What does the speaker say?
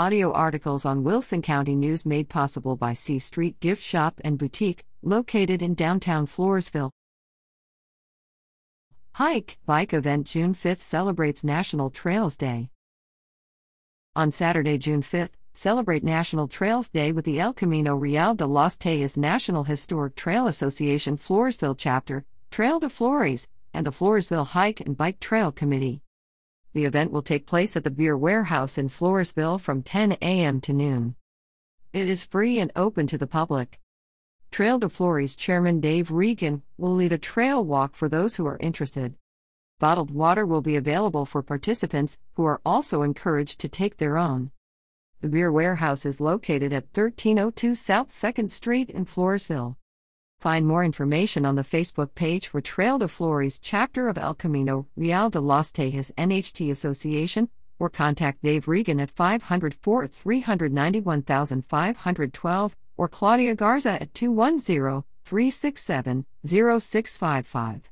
Audio articles on Wilson County News made possible by C Street Gift Shop and Boutique, located in downtown Floresville. Hike Bike Event June 5th celebrates National Trails Day. On Saturday, June 5th, celebrate National Trails Day with the El Camino Real de los Tejas National Historic Trail Association Floresville Chapter, Trail de Flores, and the Floresville Hike and Bike Trail Committee. The event will take place at the Beer Warehouse in Floresville from 10 a.m. to noon. It is free and open to the public. Trail de Flores Chairman Dave Regan will lead a trail walk for those who are interested. Bottled water will be available for participants, who are also encouraged to take their own. The Beer Warehouse is located at 1302 South 2nd Street in Floresville. Find more information on the Facebook page for Trail de Flores chapter of El Camino Real de los Tejas NHT Association or contact Dave Regan at 504 391,512 or Claudia Garza at 210 367 0655.